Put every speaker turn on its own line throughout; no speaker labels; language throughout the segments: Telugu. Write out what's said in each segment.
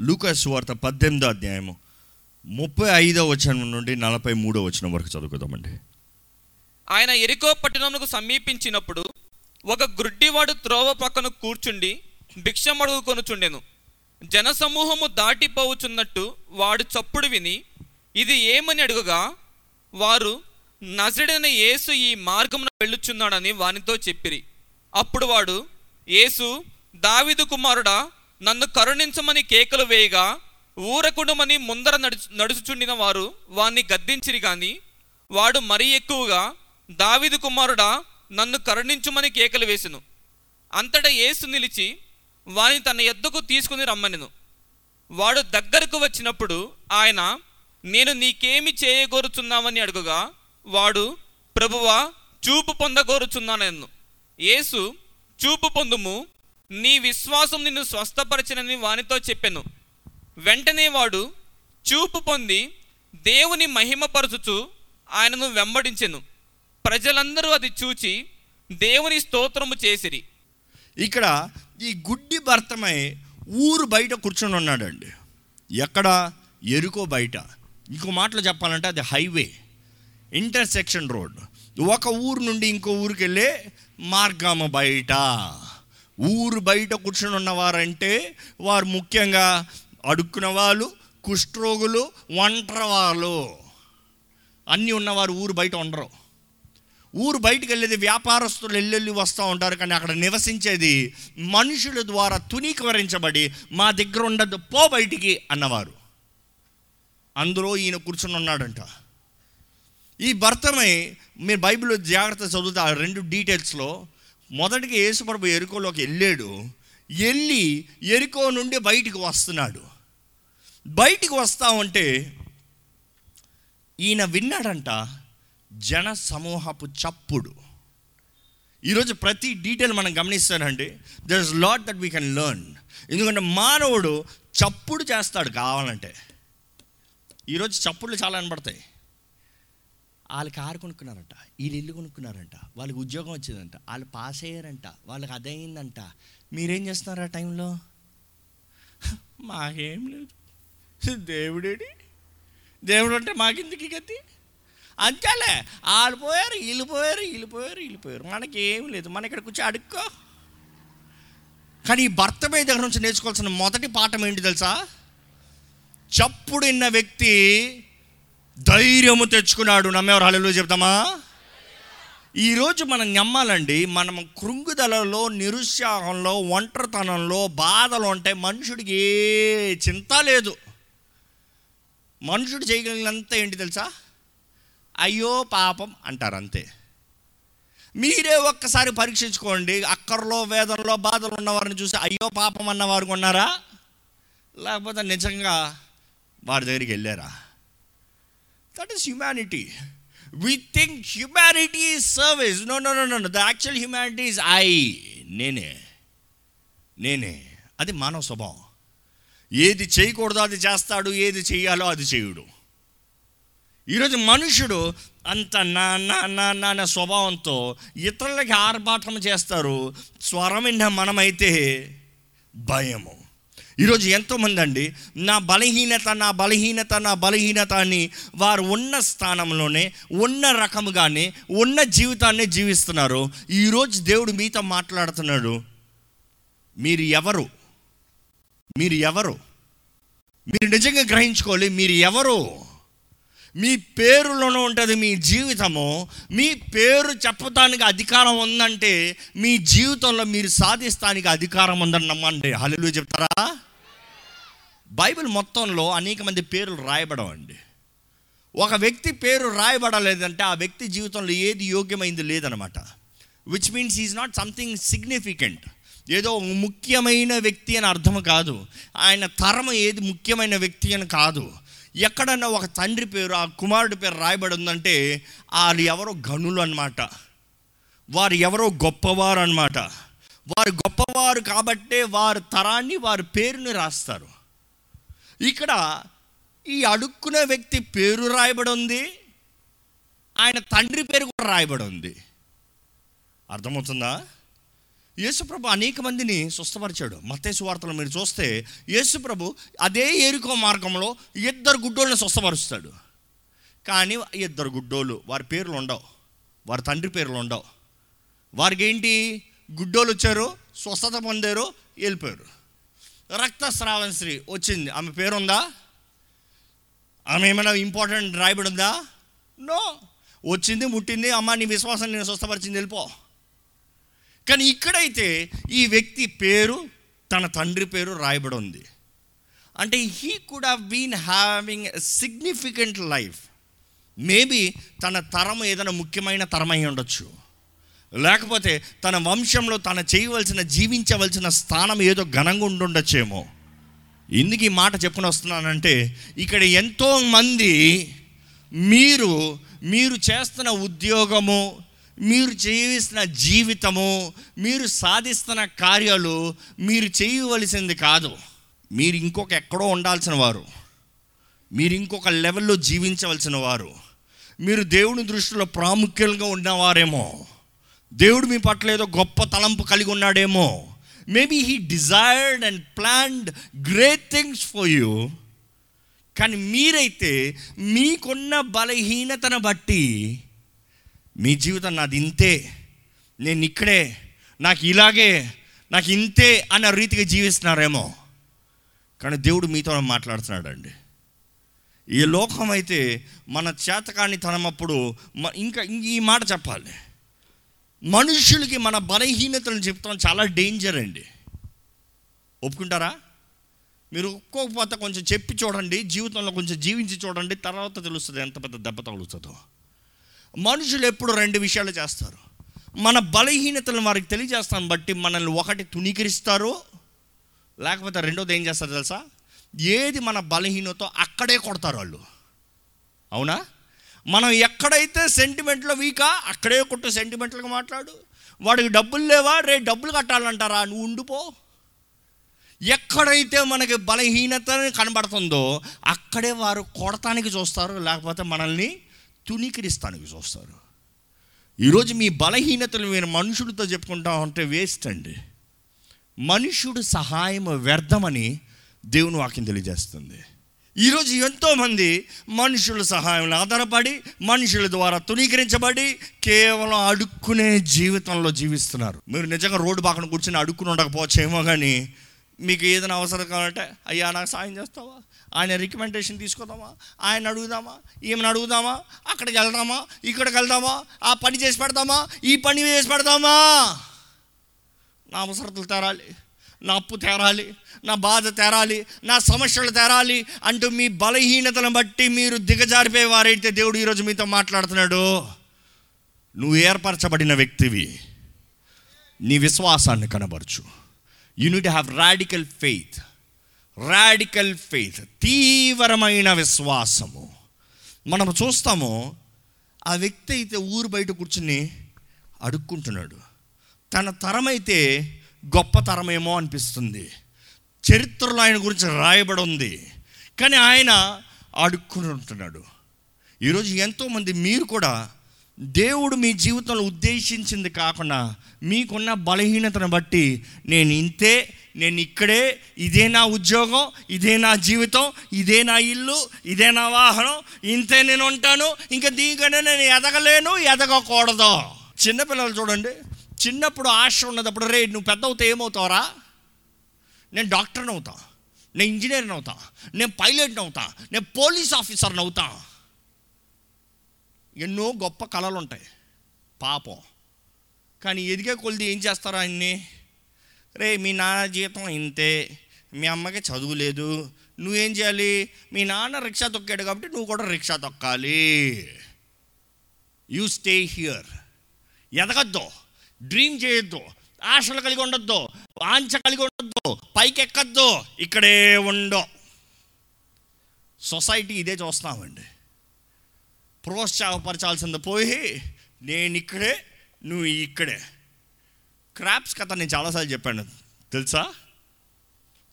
లూకాస్ వార్త పద్దెనిమిదో అధ్యాయము. ముప్పై ఐదో వచనం నుండి నలభై మూడో వచనం వరకు చదువుకుందామండి.
ఆయన ఎరికో పట్టణమునకు సమీపించినప్పుడు ఒక గ్రుడ్డివాడు త్రోవ పక్కన కూర్చుండి భిక్షమడుగుకొనుచుండెను జనసమూహము దాటిపోవుచున్నట్టు వాడు చప్పుడు విని ఇది ఏమని అడుగుగా వారు నజడైన యేసు ఈ మార్గమున వెళ్ళుచున్నాడని వానితో చెప్పిరి. అప్పుడు వాడు యేసు దావిదు కుమారుడా నన్ను కరుణించమని కేకలు వేయగా ఊరకుడుమని ముందర నడుచు నడుచుచుండిన వారు వాణ్ణి గద్దించిరి గాని వాడు మరీ ఎక్కువగా దావిదు కుమారుడా నన్ను కరుణించుమని కేకలు వేసెను. అంతటా యేసు నిలిచి వాని తన ఎద్దుకు తీసుకుని రమ్మనెను. వాడు దగ్గరకు వచ్చినప్పుడు ఆయన నేను నీకేమి చేయగోరుచున్నామని అడుగుగా వాడు ప్రభువా చూపు పొందగోరుచున్నానన్ను. యేసు చూపు పొందుము నీ విశ్వాసం నిన్ను స్వస్థపరచనని వానితో చెప్పాను. వెంటనే వాడు చూపు పొంది దేవుని మహిమపరచుచు ఆయనను వెంబడించెను. ప్రజలందరూ అది చూచి దేవుని స్తోత్రము చేసిరి.
ఇక్కడ ఈ గుడ్డి భర్తమై ఊరు బయట కూర్చొని ఉన్నాడండి. ఎక్కడ? ఎరుకో బయట. ఇంకో మాటలో చెప్పాలంటే అది హైవే ఇంటర్సెక్షన్ రోడ్. ఒక ఊరు నుండి ఇంకో ఊరికి వెళ్ళే మార్గము బయట. ఊరు బయట కూర్చొని ఉన్నవారంటే వారు ముఖ్యంగా అడుక్కున్న వాళ్ళు కుష్ఠరోగులు ఒంటరి వాళ్ళు అన్నీ ఉన్నవారు ఊరు బయట ఉండరు. ఊరు బయటకు వెళ్ళేది వ్యాపారస్తులు ఎల్లెళ్ళి వస్తూ ఉంటారు కానీ అక్కడ నివసించేది మనుషుల ద్వారా తునీకరించబడి మా దగ్గర ఉండదు పో బయటికి అన్నవారు. అందులో ఈయన కూర్చుని ఉన్నాడంట. ఈ భర్తమై మీరు బైబిల్లో జాగ్రత్త చదువుతా ఆ రెండు డీటెయిల్స్లో మొదటిగా యేసుప్రభు ఎరుకోలోకి వెళ్ళాడు. వెళ్ళి ఎరుకో నుండి బయటికి వస్తున్నాడు. బయటికి వస్తా ఉంటే ఈయన విన్నాడంట జన సమూహపు చప్పుడు. ఈరోజు ప్రతి డీటెయిల్ మనం గమనిస్తానండి. There is lot that we can learn ఎందుకంటే మానవుడు చప్పుడు చేస్తాడు కావాలంటే. ఈరోజు చప్పుళ్ళు చాలా కనబడతాయి వాళ్ళు కారు కొనుక్కున్నారంట వీళ్ళు ఇల్లు కొనుక్కున్నారంట వాళ్ళకి ఉద్యోగం వచ్చిందంట వాళ్ళు పాస్ అయ్యారంట వాళ్ళకి అదయిందంట. మీరేం చేస్తున్నారు ఆ టైంలో? మాకేం లేదు. దేవుడేడి? దేవుడు అంటే మాకెందుకు గతి? అంతేలే వాళ్ళు పోయారు వీళ్ళు పోయారు వీళ్ళు పోయారు వీళ్ళు పోయారు. మనకి లేదు. మన ఇక్కడ కూర్చో అడుక్కో. కానీ ఈ భర్త మీద దగ్గర నుంచి నేర్చుకోవాల్సిన మొదటి పాఠం ఏంటి తెలుసా? చప్పుడు విన్న వ్యక్తి ధైర్యము తెచ్చుకున్నాడు. నమ్మేవారు హలో చెప్తామా? ఈరోజు మనం నమ్మాలండి మనం కృంగుదలలో నిరుత్సాహంలో ఒంటరితనంలో బాధలు ఉంటే మనుషుడికి ఏ చింత లేదు. మనుషుడు చేయగలిగినంత ఏంటి తెలుసా? అయ్యో పాపం అంటారు అంతే. మీరే ఒక్కసారి పరీక్షించుకోండి అక్కర్లో వేదనలో బాధలు ఉన్నవారిని చూసి అయ్యో పాపం అన్నవారు ఉన్నారా లేకపోతే నిజంగా వారి దగ్గరికి వెళ్ళారా? That is humanity we think humanity is service no no no no the actual humanity is I నేనే నేనే అది మానవ స్వభావం. ఏది చేయకూడదో అది చేస్తాడు ఏది చేయాలో అది చేయుడు. ఈరోజు మనుషుడు అంత నా నా నా నా స్వభావంతో ఇతరులకి ఆర్భాటం చేస్తారు. స్వరమైన మనమైతే భయము. ఈరోజు ఎంతోమంది అండి నా బలహీనత నా బలహీనత నా బలహీనత అని వారు ఉన్న స్థానంలోనే ఉన్న రకముగానే ఉన్న జీవితాన్ని జీవిస్తున్నారు. ఈరోజు దేవుడు మీతో మాట్లాడుతున్నాడు. మీరు ఎవరు? మీరు ఎవరు? మీరు నిజంగా గ్రహించుకోవాలి మీరు ఎవరు? మీ పేరులోనూ ఉంటుంది మీ జీవితము. మీ పేరు చెప్పడానికి అధికారం ఉందంటే మీ జీవితంలో మీరు సాధిస్తానికి అధికారం ఉందని నమ్మండి హలో చెప్తారా? బైబిల్ మొత్తంలో అనేక మంది పేర్లు రాయబడం అండి ఒక వ్యక్తి పేరు రాయబడలేదంటే ఆ వ్యక్తి జీవితంలో ఏది యోగ్యమైంది లేదనమాట. Which means is not something significant ఏదో ముఖ్యమైన వ్యక్తి అని అర్థం కాదు. ఆయన తరం ఏది ముఖ్యమైన వ్యక్తి అని కాదు. ఎక్కడన్నా ఒక తండ్రి పేరు ఆ కుమారుడి పేరు రాయబడి ఉందంటే వాళ్ళు ఎవరో గనులు అనమాట వారు ఎవరో గొప్పవారు అనమాట వారు గొప్పవారు కాబట్టే వారి తరాన్ని వారి పేరుని రాస్తారు. ఇక్కడ ఈ అడుక్కునే వ్యక్తి పేరు రాయబడి ఉంది ఆయన తండ్రి పేరు కూడా రాయబడి ఉంది అర్థమవుతుందా? యేసుప్రభు అనేక మందిని స్వస్థపరిచాడు. మత్తేసు వార్తలు మీరు చూస్తే యేసుప్రభు అదే ఏరుకో మార్గంలో ఇద్దరు గుడ్డోళ్ళని స్వస్థపరుస్తాడు. కానీ ఇద్దరు గుడ్డోళ్ళు వారి పేర్లు ఉండవు వారి తండ్రి పేర్లు ఉండవు. వారికి ఏంటి గుడ్డోళ్ళు వచ్చారు స్వస్థత పొందారు వెళ్ళిపోయారు. రక్తస్రావం స్త్రీ వచ్చింది. ఆమె పేరుందా? ఆమె ఏమైనా ఇంపార్టెంట్ రాయబడి ఉందా? నో వచ్చింది ముట్టింది అమ్మ నీ విశ్వాసం నేను స్వస్థపరిచింది వెళ్ళిపో. కానీ ఇక్కడైతే ఈ వ్యక్తి పేరు తన తండ్రి పేరు రాయబడి ఉంది. అంటే he could have been having significant life maybe తన తరం ఏదైనా ముఖ్యమైన తరం ఉండొచ్చు. లేకపోతే తన వంశంలో తన చేయవలసిన జీవించవలసిన స్థానం ఏదో ఘనంగా ఉండుండొచ్చేమో. ఎందుకు ఈ మాట చెప్పుకుని వస్తున్నానంటే ఇక్కడ ఎంతో మంది మీరు మీరు చేస్తున్న ఉద్యోగము మీరు చేస్తున్న జీవితము మీరు సాధిస్తున్న కార్యాలు మీరు చేయవలసింది కాదు. మీరు ఇంకొక ఎక్కడో ఉండాల్సిన వారు. మీరు ఇంకొక లెవెల్లో జీవించవలసిన వారు. మీరు దేవుని దృష్టిలో ప్రాముఖ్యంగా ఉన్నవారేమో. దేవుడు మీ పట్ల ఏదో గొప్ప తలంపు కలిగి ఉన్నాడేమో. Maybe he desired and planned great things for you కానీ మీరైతే మీకున్న బలహీనతను బట్టి మీ జీవితం నాది ఇంతే. నేను ఇక్కడే నాకు ఇలాగే నాకు ఇంతే అన్న రీతిగా జీవిస్తున్నారేమో. కానీ దేవుడు మీతో మాట్లాడుతున్నాడండి. ఈ లోకం అయితే మన చేతకాని తనమప్పుడు మ- ఇంకా ఇంక ఈ మాట చెప్పాలి. మనుషులకి మన బలహీనతలను చెప్తాం. చాలా డేంజర్ అండి. ఒప్పుకుంటారా? మీరు ఒక్కొక్క కొంచెం చెప్పి చూడండి జీవితంలో కొంచెం జీవించి చూడండి తర్వాత తెలుస్తుంది ఎంత పెద్ద దెబ్బ తగులుతుందో. మనుషులు ఎప్పుడు రెండు విషయాలు చేస్తారు. మన బలహీనతలను వారికి తెలియజేస్తాను బట్టి మనల్ని ఒకటి తుణీకరిస్తారు లేకపోతే రెండోది ఏం చేస్తారు తెలుసా? ఏది మన బలహీనతో అక్కడే కొడతారు వాళ్ళు. అవునా? మనం ఎక్కడైతే సెంటిమెంట్లో వీకా అక్కడే కొట్టు సెంటిమెంట్లుగా మాట్లాడు. వాడికి డబ్బులు లేవా? రే డబ్బులు కట్టాలంటారా? నువ్వు ఉండిపో. ఎక్కడైతే మనకి బలహీనత కనబడుతుందో అక్కడే వారు కొడటానికి చూస్తారు లేకపోతే మనల్ని తుణీకరిస్తానికి చూస్తారు. ఈరోజు మీ బలహీనతలు మీరు మనుషులతో చెప్పుకుంటా ఉంటే వేస్ట్ అండి. మనుషుడు సహాయం వ్యర్థమని దేవుని వాక్యం తెలియజేస్తుంది. ఈరోజు ఎంతోమంది మనుషుల సహాయం ఆధారపడి మనుషుల ద్వారా తునీకరించబడి కేవలం అడుక్కునే జీవితంలో జీవిస్తున్నారు. మీరు నిజంగా రోడ్డు పక్కన కూర్చొని అడుక్కుని ఉండకపోవచ్చేమో కానీ మీకు ఏదైనా అవసరం కావాలంటే అయ్యా నాకు సాయం చేస్తావా? ఆయన రికమెండేషన్ తీసుకుందామా? ఆయన అడుగుదామా? ఈమెను అడుగుదామా? అక్కడికి వెళ్దామా? ఇక్కడికి వెళ్దామా? ఆ పని చేసి పెడదామా? ఈ పని చేసి పెడదామా? నా అవసరతలు తేరాలి. నా అప్పు తేరాలి నా బాధ తేరాలి నా సమస్యలు తేరాలి అంటూ మీ బలహీనతను బట్టి మీరు దిగజారిపోయే వారైతే దేవుడు ఈరోజు మీతో మాట్లాడుతున్నాడు. నువ్వు ఏర్పరచబడిన వ్యక్తివి. నీ విశ్వాసాన్ని కనబరచు. You need have radical faith radical faith తీవ్రమైన విశ్వాసము. మనం చూస్తాము ఆ వ్యక్తి అయితే ఊరు బయట కూర్చుని అడుక్కుంటున్నాడు. తన తరమైతే గొప్ప తరమేమో అనిపిస్తుంది. చరిత్రలో ఆయన గురించి రాయబడి ఉంది. కానీ ఆయన అడుక్కుని ఉంటున్నాడు. ఈరోజు ఎంతోమంది మీరు కూడా దేవుడు మీ జీవితంలో ఉద్దేశించింది కాకుండా మీకున్న బలహీనతను బట్టి నేను ఇంతే నేను ఇక్కడే ఇదే నా ఉద్యోగం ఇదే నా జీవితం ఇదే నా ఇల్లు ఇదే నా వాహనం ఇంతే నేను ఉంటాను ఇంకా దీనికనే నేను ఎదగలేను ఎదగకూడదు. చిన్నపిల్లలు చూడండి. చిన్నప్పుడు ఆశ ఉన్నదప్పుడు రే నువ్వు పెద్ద అవుతా ఏమవుతావరా? నేను డాక్టర్ని అవుతా. నేను ఇంజనీర్ని అవుతా. నేను పైలట్ని అవుతా. నేను పోలీస్ ఆఫీసర్ని అవుతా. ఎన్నో గొప్ప కళలు ఉంటాయి పాపం. కానీ ఎదిగే కొలిది ఏం చేస్తారు ఆయన్ని రే మీ నాన్న జీతం ఇంతే. మీ అమ్మకి చదువు లేదు. నువ్వేం చేయాలి? మీ నాన్న రిక్షా తొక్కాడు కాబట్టి నువ్వు కూడా రిక్షా తొక్కాలి. యూ స్టే హియర్ ఎదగద్దు. డ్రీమ్ చేయొద్దు. ఆశలు కలిగి ఉండొద్దు. వాంఛ కలిగి ఉండొద్దు. పైకి ఎక్కద్దు ఇక్కడే ఉండో. సొసైటీ ఇదే చూస్తామండి. ప్రోత్సాహపరచాల్సింది పోయి నేను ఇక్కడే నువ్వు ఇక్కడే. క్రాప్స్ కథ నేను చాలాసార్లు చెప్పాను. తెలుసా?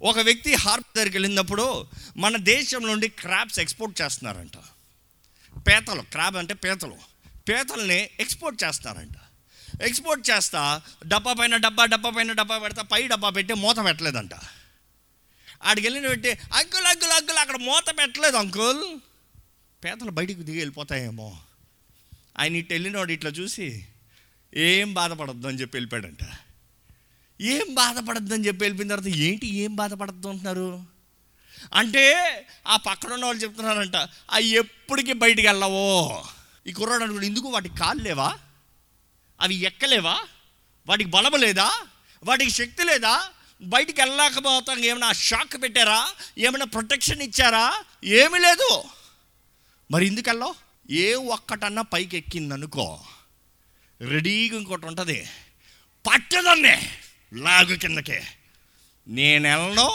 ఒక వ్యక్తి హార్బర్ దగ్గరికి వెళ్ళినప్పుడు మన దేశం నుండి క్రాప్స్ ఎక్స్పోర్ట్ చేస్తున్నారంట. పీతలు క్రాబ్ అంటే పీతలు. పీతల్ని ఎక్స్పోర్ట్ చేస్తారంట ఎక్స్పోర్ట్ చేస్తా డబ్బా పైన డబ్బా డబ్బా పైన డబ్బా పెడతా పై డబ్బా పెట్టి మూత పెట్టలేదంట. ఆడికి వెళ్ళిన పెట్టి అంకుల్ అంకుల్ అంకుల్ అక్కడ మూత పెట్టలేదు అంకుల్. పేదలు బయటికి దిగి వెళ్ళిపోతాయేమో. ఆయన ఇటు వెళ్ళినవాడు ఇట్లా చూసి ఏం బాధపడద్దు అని చెప్పి వెళ్ళిపోయాడంట. ఏం బాధపడద్దు అని చెప్పి వెళ్ళిపోయిన తర్వాత ఏంటి ఏం బాధపడద్దు అంటున్నారు. అంటే ఆ పక్కన ఉన్న వాళ్ళు చెప్తున్నారంట అవి ఎప్పటికీ బయటికి వెళ్ళవో. ఈ కుర్రాడు అనుకుంటే ఎందుకు వాటికి కాళ్ళు లేవా? అవి ఎక్కలేవా? వాటికి బలం లేదా? వాటికి శక్తి లేదా? బయటికి వెళ్ళలేకపోతాం ఏమైనా షాక్ పెట్టారా? ఏమైనా ప్రొటెక్షన్ ఇచ్చారా? ఏమీ లేదు. మరి ఎందుకల్లో ఏ ఒక్కటన్నా పైకి ఎక్కిందనుకో. రెడీగా ఇంకోటి ఉంటుంది. పట్టదన్నే లాగు కిందకే. నేను వెళ్ళను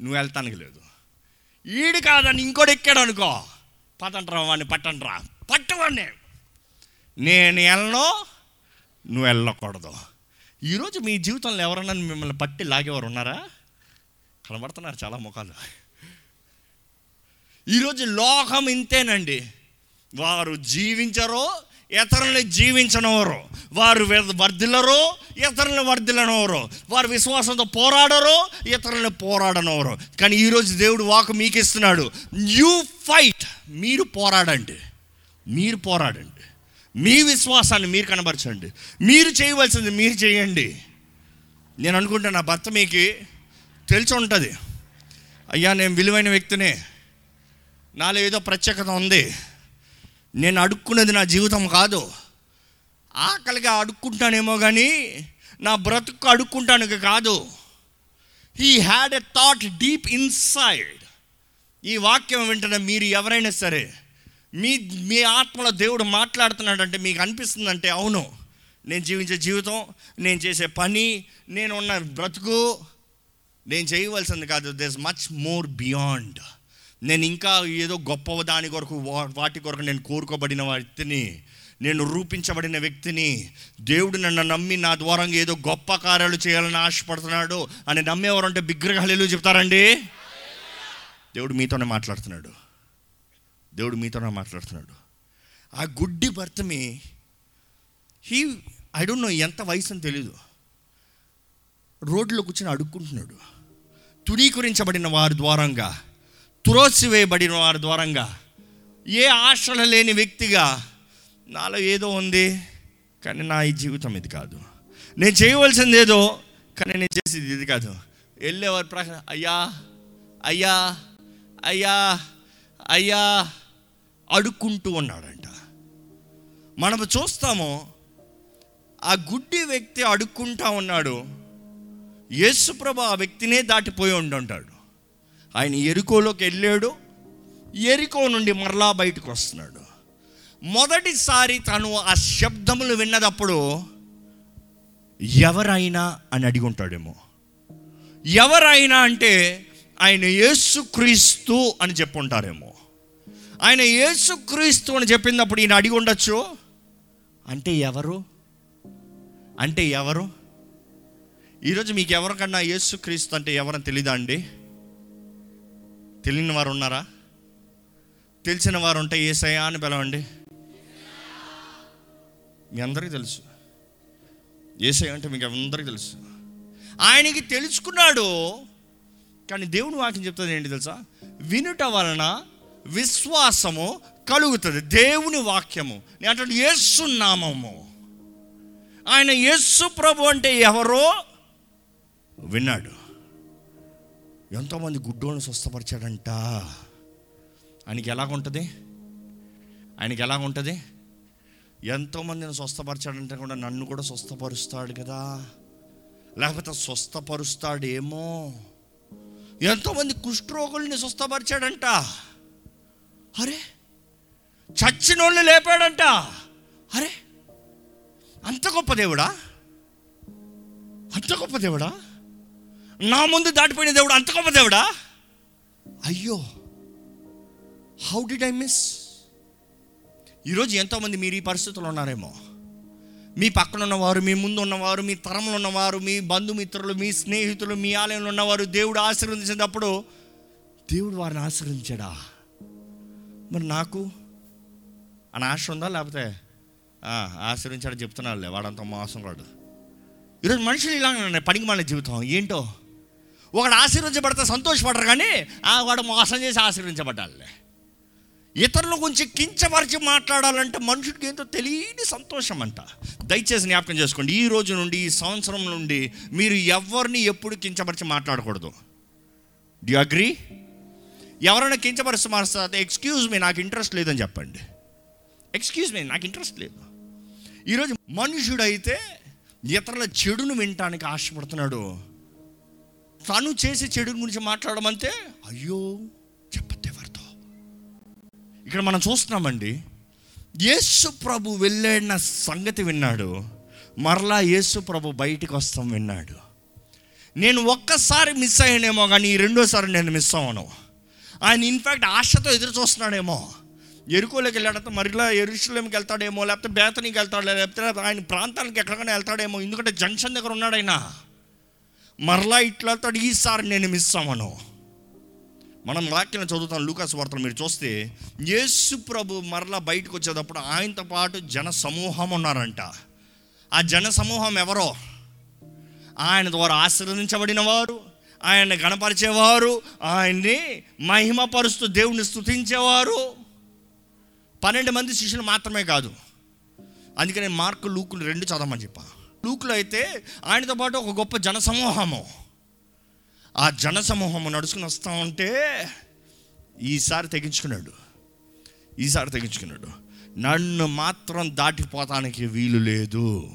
నువ్వు వెళ్తానికి లేదు. ఈడు కాదని ఇంకోటి ఎక్కాడు అనుకో. పదంట్రా వాడిని పట్టంట్రా పట్టవాడిని నేను వెళ్ళను నువ్వు వెళ్ళకూడదు. ఈరోజు మీ జీవితంలో ఎవరన్నా మిమ్మల్ని పట్టి లాగేవారు ఉన్నారా? కనబడుతున్నారు చాలా ముఖాలు. ఈరోజు లోకం ఇంతేనండి. వారు జీవించరో ఇతరుల్ని జీవించనవరు వారు వె- వర్ధిల్లరు ఇతరులను వర్ధిల్లనవరు వారు విశ్వాసంతో పోరాడరు ఇతరులను పోరాడనవరు కానీ ఈరోజు దేవుడు వాకు మీకు ఇస్తున్నాడు యూ ఫైట్ మీరు పోరాడండి. మీరు పోరాడండి. మీ విశ్వాసాన్ని మీరు కనబరచండి. మీరు చేయవలసింది మీరు చేయండి. నేను అనుకుంటా నా భర్త మీకు తెలిసి ఉంటుంది. అయ్యా నేను విలువైన వ్యక్తినే. నాలో ఏదో ప్రత్యేకత ఉంది. నేను అడుక్కునేది నా జీవితం కాదు. ఆకలిగా అడుక్కుంటానేమో కానీ నా బ్రతుకు అడుక్కుంటానికి కాదు. He had a thought deep inside ఈ వాక్యం వెంటనే మీరు ఎవరైనా సరే మీ మీ ఆత్మలో దేవుడు మాట్లాడుతున్నాడంటే మీకు అనిపిస్తుందంటే అవును. నేను జీవించే జీవితం నేను చేసే పని నేను ఉన్న బ్రతుకు నేను చేయవలసింది కాదు. దిస్ మచ్ మోర్ బియాండ్ నేను ఇంకా ఏదో గొప్ప దాని కొరకు వా- వాటి కొరకు నేను కోరుకోబడిన వ్యక్తిని నేను రూపించబడిన వ్యక్తిని దేవుడు నన్ను నమ్మి నా ద్వారా ఏదో గొప్ప కార్యాలు చేయాలని ఆశపడుతున్నాడు అని నమ్మేవారు అంటే బిగ్రహాలు చెప్తారండి? దేవుడు మీతోనే మాట్లాడుతున్నాడు. దేవుడు మీతోనే మాట్లాడుతున్నాడు. ఆ గుడ్డి భర్తమి హీ ఐ డోంట్ నో ఎంత వయసు అని తెలీదు. రోడ్లో కూర్చొని అడుక్కుంటున్నాడు. తునీకరించబడిన వారి ద్వారంగా తురోసివేయబడిన వారి ద్వారంగా ఏ ఆశలు లేని వ్యక్తిగా నాలో ఏదో ఉంది కానీ నా ఈ జీవితం ఇది కాదు. నేను చేయవలసింది ఏదో కానీ నేను చేసేది ఇది కాదు. వెళ్ళేవారి ప్రకారం అయ్యా అయ్యా అయ్యా అయ్యా అడుక్కుంటూ ఉన్నాడంట. మనము చూస్తాము ఆ గుడ్డి వ్యక్తి అడుక్కుంటా ఉన్నాడు. యేసుప్రభ ఆ వ్యక్తినే దాటిపోయి ఉండుంటాడు. ఆయన ఎరుకోలోకి వెళ్ళాడు. ఎరుకో నుండి మరలా బయటకు వస్తున్నాడు. మొదటిసారి తను ఆ శబ్దములు విన్నదప్పుడు ఎవరైనా అని అడిగి ఉంటాడేమో ఎవరైనా అంటే ఆయన యేసుక్రీస్తు అని చెప్పుంటారేమో. ఆయన యేసుక్రీస్తు అని చెప్పినప్పుడు ఈయన అడిగి ఉండొచ్చు. అంటే ఎవరు? అంటే ఎవరు? ఈరోజు మీకు ఎవరికన్నా యేసుక్రీస్తు అంటే ఎవరని తెలీదా అండి? తెలియని వారు ఉన్నారా? తెలిసిన వారు ఉంటే ఏసయా అని పిలవండి. మీ అందరికీ తెలుసు. ఏసయ్య అంటే మీకు అందరికీ తెలుసు. ఆయనకి తెలుసుకున్నాడు కానీ దేవుని వాక్యం చెప్తుంది ఏంటి తెలుసా? వినుట వలన విశ్వాసము కలుగుతుంది. దేవుని వాక్యము. నేను అంటే యేసు నామము. ఆయన యేసు ప్రభు అంటే ఎవరో విన్నాడు. ఎంతోమంది గుడ్డోళ్ళని స్వస్థపరిచాడంట. ఆయనకి ఎలాగుంటుంది? ఆయనకి ఎలాగుంటుంది? ఎంతోమందిని స్వస్థపరిచాడంటే కూడా నన్ను కూడా స్వస్థపరుస్తాడు కదా. లేకపోతే స్వస్థపరుస్తాడేమో. ఎంతోమంది కుష్ఠరోగుల్ని స్వస్థపరిచాడంట. చచ్చినోళ్ళు లేపాడంట. అరే అంత గొప్ప దేవుడా? అంత గొప్ప దేవుడా? నా ముందు దాటిపోయిన దేవుడు అంత గొప్ప దేవుడా? అయ్యో హౌ డిడ్ ఐ మిస్ ఈరోజు ఎంతోమంది మీరు ఈ పరిస్థితుల్లో ఉన్నారేమో. మీ పక్కన ఉన్నవారు మీ ముందు ఉన్నవారు మీ తరంలో ఉన్నవారు మీ బంధుమిత్రులు మీ స్నేహితులు మీ ఆలయంలో ఉన్నవారు దేవుడు ఆశీర్వదించినప్పుడు దేవుడు వారిని ఆశీర్వదించాడా? మరి నాకు అని ఆశ ఉందా లేకపోతే? ఆ, ఆశీర్వించాడు చెప్తున్నాడులే వాడంత మోసం కాడు ఈరోజు మనుషులు ఇలా పనికి మన జీవితం. ఏంటో? ఒకడు ఆశీర్వించబడితే సంతోషపడరు కానీ ఆ వాడు మోసం చేసి ఆశీర్వించబడ్డాలే ఇతరుల గురించి కించపరిచి మాట్లాడాలంటే మనుషుడికి ఏంటో తెలియని సంతోషం అంట దయచేసి జ్ఞాపకం చేసుకోండి ఈ రోజు నుండి ఈ సంవత్సరం నుండి మీరు ఎవరిని ఎప్పుడు కించపరిచి మాట్లాడకూడదు? డి అగ్రీ ఎవరైనా కించపరిచి మాట్లాడితే ఎక్స్క్యూజ్ మీ నాకు ఇంట్రెస్ట్ లేదని చెప్పండి. ఎక్స్క్యూజ్ మీ నాకు ఇంట్రెస్ట్ లేదు. ఈరోజు మనుషుడైతే ఇతరుల చెడును వినటానికి ఆశపడుతున్నాడు. తను చేసే చెడు గురించి మాట్లాడమంటే అయ్యో చెప్పద్దు ఎవరితో ఇక్కడ మనం చూస్తున్నామండి యేసు ప్రభు వెళ్ళిన సంగతి విన్నాడు మరలా యేసు ప్రభు బయటికి వస్తాం విన్నాడు. నేను ఒక్కసారి మిస్ అయ్యానేమో కానీ రెండోసారి నేను మిస్ అవ్వను. ఆయన ఇన్ఫ్యాక్ట్ ఆశతో ఎదురు చూస్తున్నాడేమో. ఎరుకోలోకి వెళ్ళాడంటే మరిలా ఎరుషులేంకి వెళ్తాడేమో లేకపోతే బేతనీకి వెళ్తాడు లేకపోతే ఆయన ప్రాంతానికి ఎక్కడికైనా వెళ్తాడేమో ఎందుకంటే జంక్షన్ దగ్గర ఉన్నాడు ఆయన. మరలా ఇట్లా వెళ్తాడు ఈసారి నేను మిస్ అవ్వను. మనం వాక్యం చదువుతాం లూకాస్ వార్తలు మీరు చూస్తే యేసు ప్రభు మరలా బయటకు వచ్చేటప్పుడు ఆయనతో పాటు జన సమూహం ఉన్నారంట. ఆ జన సమూహం ఎవరో? ఆయన ద్వారా ఆశీర్వదించబడిన వారు ఆయన్ని గణపరిచేవారు ఆయన్ని మహిమపరుస్తూ దేవుని స్తుతించేవారు పన్నెండు మంది శిష్యులు మాత్రమే కాదు. అందుకని మార్కు లూకులు రెండు చదవమని చెప్పా. లూకులు అయితే ఆయనతో పాటు ఒక గొప్ప జనసమూహము. ఆ జనసమూహము నడుచుకుని వస్తూ ఉంటే ఈసారి తెగించుకున్నాడు. ఈసారి తెగించుకున్నాడు. నన్ను మాత్రం దాటిపోతానికి వీలు లేదు.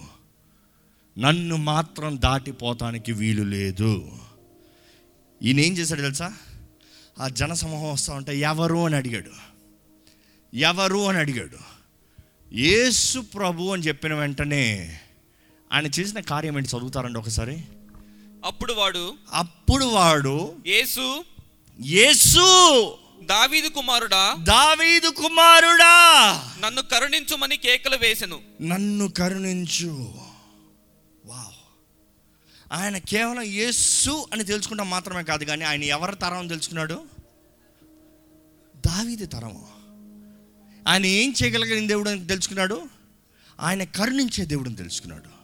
నన్ను మాత్రం దాటిపోతానికి వీలు లేదు. ఈయన ఏం చేశాడు తెలుసా? ఆ జనసమూహం వస్తూ ఉంటే ఎవరు అని అడిగాడు. ఎవరు అని అడిగాడు. యేసు ప్రభు అని చెప్పిన వెంటనే ఆయన చేసిన కార్యం ఏంటి చదువుతారండి ఒకసారి?
అప్పుడు వాడు
అప్పుడు వాడు
యేసు
యేసు
దావీదు కుమారుడా
దావీదు కుమారుడా
నన్ను కరుణించుమని కేకలు వేసెను.
నన్ను కరుణించు. వావ్. ఆయన కేవలం యేసు అని తెలుసుకుంటాం మాత్రమే కాదు కానీ ఆయన ఎవరి తరం తెలుసుకున్నాడు? దావీది తరం ఆయన ఏం చేయగలిగిన దేవుడు అని తెలుసుకున్నాడు? ఆయన కరుణించే దేవుడు తెలుసుకున్నాడు.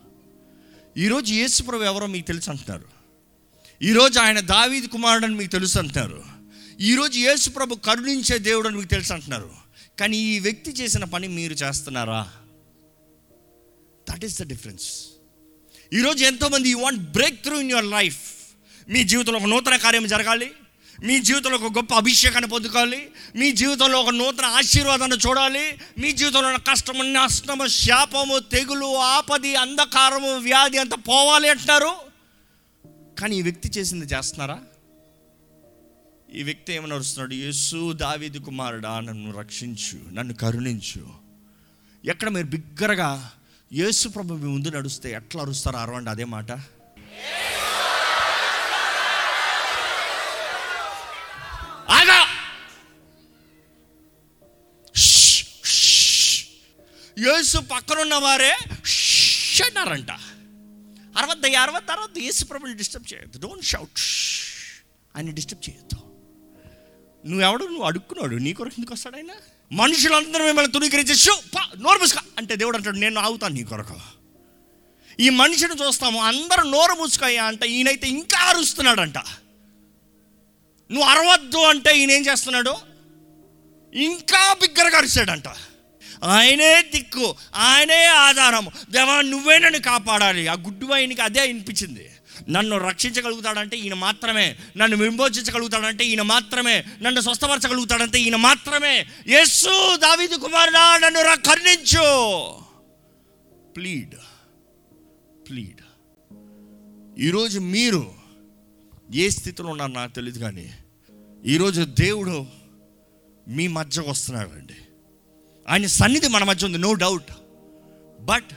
ఈరోజు యేసుప్రభు ఎవరో మీకు తెలుసు అంటున్నారు. ఈరోజు ఆయన దావీది కుమారుడు అని మీకు తెలుసు అంటున్నారు. ఈరోజు యేసుప్రభు కరుణించే దేవుడు అని మీకు తెలుసు అంటున్నారు. కానీ ఈ వ్యక్తి చేసిన పని మీరు చేస్తున్నారా? దట్ ఈస్ ద డిఫరెన్స్ ఈరోజు ఎంతోమంది you want break through in your life మీ జీవితంలో ఒక నూతన కార్యం జరగాలి. మీ జీవితంలో ఒక గొప్ప అభిషేకాన్ని పొందుకోవాలి. మీ జీవితంలో ఒక నూతన ఆశీర్వాదాన్ని చూడాలి. మీ జీవితంలో ఉన్న కష్టము నష్టము శాపము తెగులు ఆపది అంధకారము వ్యాధి అంతా పోవాలి అంటున్నారు. కానీ ఈ వ్యక్తి చేసింది చేస్తున్నారా? ఈ వ్యక్తి ఏమని అరుస్తున్నాడు? యేసు దావీదు కుమారుడా నన్ను రక్షించు నన్ను కరుణించు. ఎక్కడ మీరు బిగ్గరగా యేసు ప్రభు మీ ముందు నడుస్తే ఎట్లా అరుస్తారో అరవండి అదే మాట. ఆగా. యేసు పక్కనున్న వారే అన్నారంట. అరవద్దు అరవద్దు అరవద్దు యేసు ప్రభుని డిస్టర్బ్ చేయొద్దు. డోంట్ షౌట్ ఆయన డిస్టర్బ్ చేయొద్దు. నువ్వెవడు? నువ్వు అడుక్కున్నాడు. నీ కొరకు ఎందుకు వస్తాడు ఆయన? మనుషులందరూ మిమ్మల్ని తుణీకరించి షూ పా నోరు మూసుకో. అంటే దేవుడు అంటాడు నేను ఆగుతాను నీ కొరకు. ఈ మనిషిని చూస్తాము అందరూ నోరు మూసుకోయ్యా అంట. ఈయనైతే ఇంకా అరుస్తున్నాడంట. నువ్వు అరవద్దు అంటే ఈయన ఏం చేస్తున్నాడు? ఇంకా బిగ్గరగా అరిచాడంట ఆయనే దిక్కు ఆయనే ఆధారం దేవా నువ్వే నన్ను కాపాడాలి. ఆ గుడ్డు ఆయనకి అదే అనిపించింది. నన్ను రక్షించగలుగుతాడంటే ఈయన మాత్రమే. నన్ను విమోచించగలుగుతాడంటే ఈయన మాత్రమే. నన్ను స్వస్థపరచగలుగుతాడంటే ఈయన మాత్రమే. యస్సు దావీదు కుమారుడా నన్ను ర- కరుణించు. ప్లీడ్. ప్లీడ్. ఈరోజు మీరు ఏ స్థితిలో ఉన్నారో నాకు తెలియదు కానీ ఈరోజు దేవుడు మీ మధ్యకు వస్తున్నాడండి. ఆయన సన్నిధి మన మధ్య ఉంది no doubt but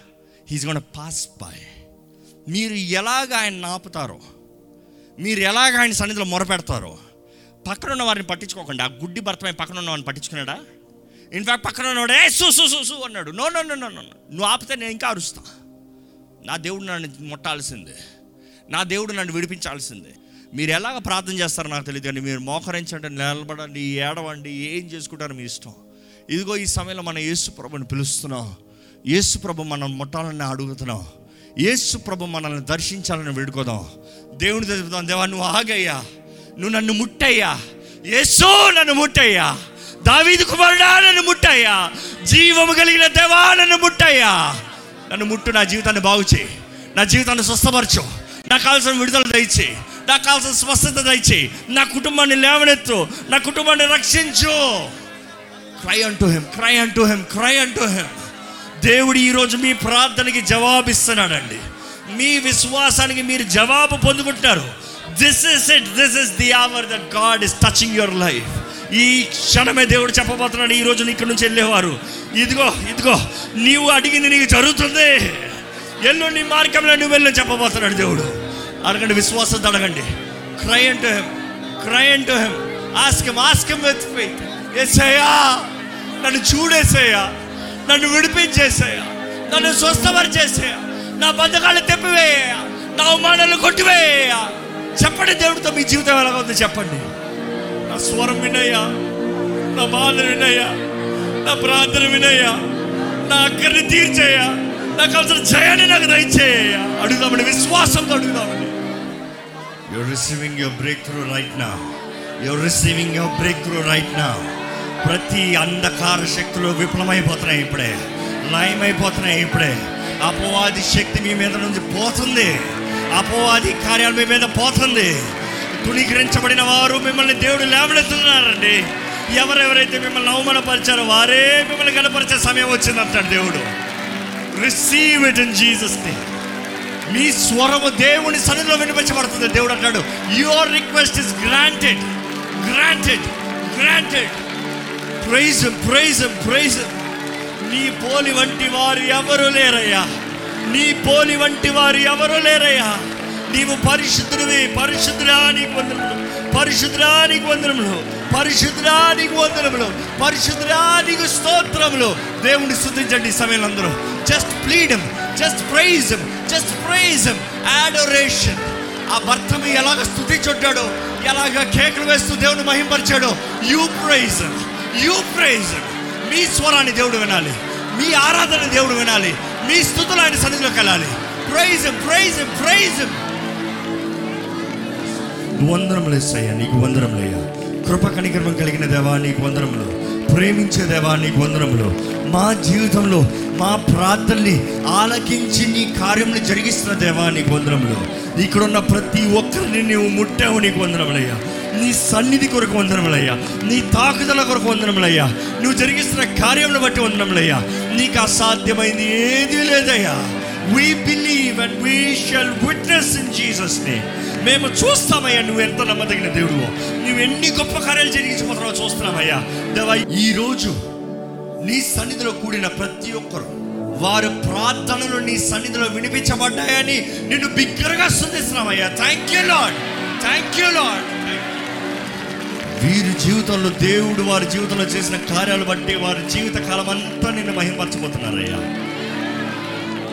he's gone pass by మీరు ఎలాగ ఆయన ఆపుతారో మీరు ఎలాగ ఆయన సన్నిధిలో మొరపెడతారో పక్కన ఉన్న వారిని పట్టించుకోకండి. ఆ గుడ్డి భర్తమై పక్కన ఉన్న వారిని పట్టించుకున్నాడా? ఇన్ఫాక్ట్ పక్కన ఉన్నవాడు ఏ సు సు సు సు అన్నాడు. No no no no no నువ్వు ఆపితే నేను ఇంకా అరుస్తా. నా దేవుడు నన్ను ముట్టాల్సిందే. నా దేవుడు నన్ను విడిపించాల్సిందే. మీరు ఎలాగ ప్రార్థన చేస్తారో నాకు తెలియదు కానీ మీరు మోకరించండి నిలబడండి ఏడవండి ఏం చేసుకుంటారో మీ ఇష్టం. ఇదిగో ఈ సమయంలో మన యేసు ప్రభుని పిలుస్తున్నాం. యేసు ప్రభు మనం ముట్టాలని అడుగుతున్నాం. యేసు ప్రభు మనల్ని దర్శించాలని వేడుకోదాం. దేవుని చెబుతాం దేవా నువ్వు ఆగయ్యా. నువ్వు నన్ను ముట్టయ్యా. యేసు నన్ను ముట్టయ్యా. దావీదు కుమారుడా నన్ను ముట్టయ్యా. జీవము కలిగిన దేవా నన్ను ముట్టయ్యా. నన్ను ముట్టు నా జీవితాన్ని బాగు చేయి. నా జీవితాన్ని స్వస్థపరచు. నాకు కావాల్సిన విడుదల దయచేయి. నాకు కావాల్సిన స్వస్థత దయచి నా కుటుంబాన్ని లేవనెత్తు. నా కుటుంబాన్ని రక్షించు. క్రై అంటూ హెమ్ క్రై అంటూ హెమ్ క్రై అంటూ హెమ్ దేవుడు ఈరోజు మీ ప్రార్థనకి జవాబిస్తున్నాడండి. మీ విశ్వాసానికి మీరు జవాబు పొందుకుంటున్నారు. This is it this is the hour that God is touching your life ఈ క్షణమే దేవుడు చెప్పబోతున్నాడు ఈ రోజు ఇక్కడ నుంచి వెళ్ళేవారు. ఇదిగో ఇదిగో నీవు అడిగింది నీకు జరుగుతుంది. ఎల్లు నీ మార్గంలో నువ్వు వెళ్ళని చెప్పబోతున్నాడు దేవుడు. అడగండి విశ్వాసంతో అడగండి. Cry unto him cry unto him ask him ask him with faith ఎస్ఐయా నన్ను చూడేసేయా నన్ను విడిపించేసేయా నన్ను స్వస్థపరిచేసేయా నా బద్ధకాలు తెప్పివేయ నా అవమానాలు కొట్టివేయ చెప్పండి దేవుడితో మీ జీవితం ఎలా ఉంది చెప్పండి. నా స్వరం వినయ్యా నా బాధ వినయ్యా నా ప్రార్థన వినయ్యా నా అక్కడిని తీర్చేయ్యా నాకు అవసరం జయాన్ని నాకు దయచేయ అడుగుదామండి విశ్వాసంతో అడుగుదామని You're receiving your breakthrough right now. You're receiving your breakthrough right now. ప్రతి అంధకార శక్తులు విఫలమైపోతున్నాయి ఇప్పుడే. లయమైపోతున్నాయి ఇప్పుడే. అపవాది శక్తి మీ మీద నుంచి పోతుంది. అపవాది కార్యాలు మీ మీద పోతుంది. తుణీకరించబడిన వారు మిమ్మల్ని దేవుడు లేవనెత్తున్నారండి ఎవరెవరైతే మిమ్మల్ని అవమానపరిచారో వారే మిమ్మల్ని కనపరిచే సమయం వచ్చిందంటాడు దేవుడు. Receive it in Jesus name మీ స్వరము దేవుని సన్నిధిలో వినిపించబడుతుంది. దేవుడు అంటాడు your request is granted granted granted praise praise praise నీ పోలి వంటి వారు ఎవరు లేరయ్యా. నీ పోలి వంటి వారు ఎవరు లేరయ్యా. నీవు పరిశుద్ధుడివి పరిశుద్ధురానికి వందనములు. పరిశుద్ధురానికి వందనములు. పరిశుద్ధురానికి వందనములు. పరిశుద్ధురానికి స్తోత్రములు. దేవుని స్థుతించండి సమయంలో అందరూ. Just plead him just praise just praise adoration ఆ భర్తను ఎలాగ స్థుతించుంటాడో ఎలాగ కేకలు వేస్తూ దేవుని మహింపరిచాడో యూ ప్రైజ్ యూ ప్రైజ్ మీ స్వరాన్ని దేవుడు వినాలి. మీ ఆరాధన దేవుడు వినాలి. మీ స్థుతులు ఆయన సన్నిధిలోకి వెళ్ళాలి ప్రైజ్ ప్రైజ్ ప్రైజ్ వందరములు ఇస్తాయా నీకు వందరములయ్యా కృప కనికర్మం కలిగిన దేవా నీకు వందరములు ప్రేమించే దేవా నీకు వందరములు మా జీవితంలో మా ప్రార్థనని ఆలకించి నీ కార్యములు జరిగిస్తున్న దేవా నీకు వందరములు ఇక్కడున్న ప్రతి ఒక్కరిని నువ్వు ముట్టావు నీకు వందరములయ్యా నీ సన్నిధి కొరకు వందనములయ్యా. నీ తాకుదల కొరకు వందనములయ్యా. నువ్వు జరిగిస్తున్న కార్యములు బట్టి వందనములయ్యా. నీకు అసాధ్యమైంది ఏదీ లేదయ్యా. We believe and we shall witness in Jesus name మేము చూస్తామయ్యా నువ్వు ఎంత నమ్మదగిన దేవుడు నువ్వు ఎన్ని గొప్ప కార్యాలు జరిగించిపోతున్నావో చూస్తున్నామయ్యా. దేవా ఈ రోజు నీ సన్నిధిలో కూడిన ప్రతి ఒక్కరు వారి ప్రార్థనలు నీ సన్నిధిలో వినిపించబడ్డాయని నిన్ను బిగ్గరగా స్థుతిస్తున్నామయ్యా thank you Lord thank you Lord వీరి జీవితంలో దేవుడు వారి జీవితంలో చేసిన కార్యాలు బట్టి వారి జీవిత కాలం అంతా నిన్ను మహిమపరచబోతున్నారయ్యా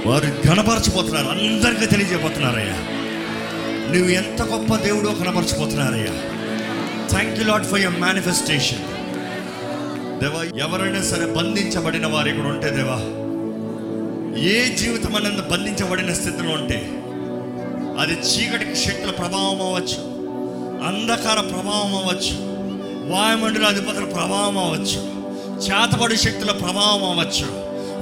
వారు ఘనపరచబోతున్నారు. అందరికీ తెలియజేయబోతున్నారయ్యా. నువ్వు ఎంత గొప్ప దేవుడో కనపరచబోతున్నారయ్యా. Thank you Lord for your manifestation దేవా ఎవరైనా సరే బంధించబడిన వారు ఇక్కడ ఉంటే దేవా ఏ జీవితం అనేది బంధించబడిన స్థితిలో ఉంటే అది చీకటి శక్తుల ప్రభావం అవ్వచ్చు అంధకార ప్రభావం అవ్వచ్చు వాయుమండల అధిపతుల ప్రభావం అవ్వచ్చు చేతబడి శక్తుల ప్రభావం అవ్వచ్చు.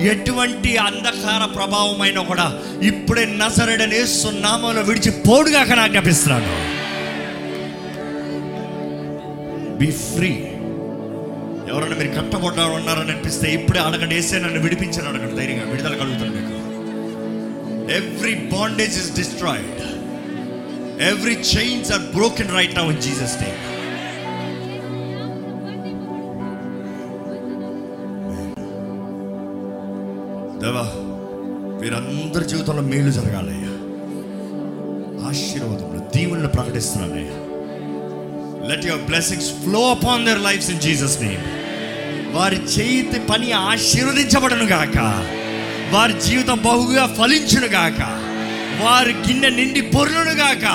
ఎటువంటి అంధకార ప్రభావం అయినా కూడా ఇప్పుడే నసరడని సున్నామంలో విడిచి పోడుగా జ్ఞాపిస్తున్నాను బి ఫ్రీ ఎవరైనా మీరు కట్టబడ్డా ఉన్నారని అనిపిస్తే ఇప్పుడే అడగండి. వేసే నన్ను విడిపించాను అడగండి. ధైర్యంగా విడుదల కలుగుతాను మీకు. Every bondage is destroyed every chains are broken right now in Jesus day దేవా వీరందరి జీవితంలో మేలు జరగాలయ్యా. ఆశీర్వాదములు దీవులను ప్రకటిస్తున్నానయ్యా. Let your blessings flow upon their lives in Jesus name వారి చేతి పని ఆశీర్వదించబడను గాక. వారి జీవితం బహుగా ఫలించును గాక. వారి గిన్నె నిండి పొరులను గాక.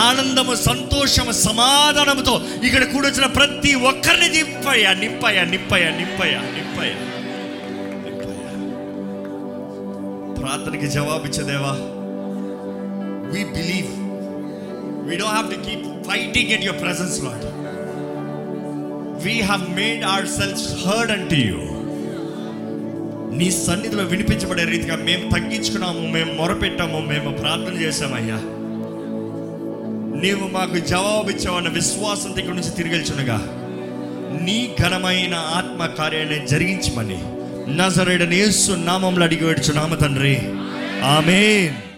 ఆనందము సంతోషము సమాధానముతో ఇక్కడ కూడొచ్చిన ప్రతి ఒక్కరిని నింపయ్యా నింపయ్యా నింపయ్యా నింపయ్యా నింపయ్యా ప్రార్థనకి జవాబిచ్చే దేవా we believe we don't have to keep fighting at your presence lot we have made our selves heard unto you నీ సన్నిధిలో వినిపించబడే రీతిగా మేము తగ్గించుకున్నాము మేము మొరపెట్టాము మేము ప్రార్థన చేశామయ్యా. నీవు మాకు జవాబు ఇచ్చావన్న విశ్వాసం దగ్గర నుంచి తిరిగెల్చునగా నీ ఘనమైన ఆత్మ కార్యాన్ని జరిగించమని నజరేడని యేసు నామంలో అడిగి వేడుచు నామ తండ్రి. ఆమెన్.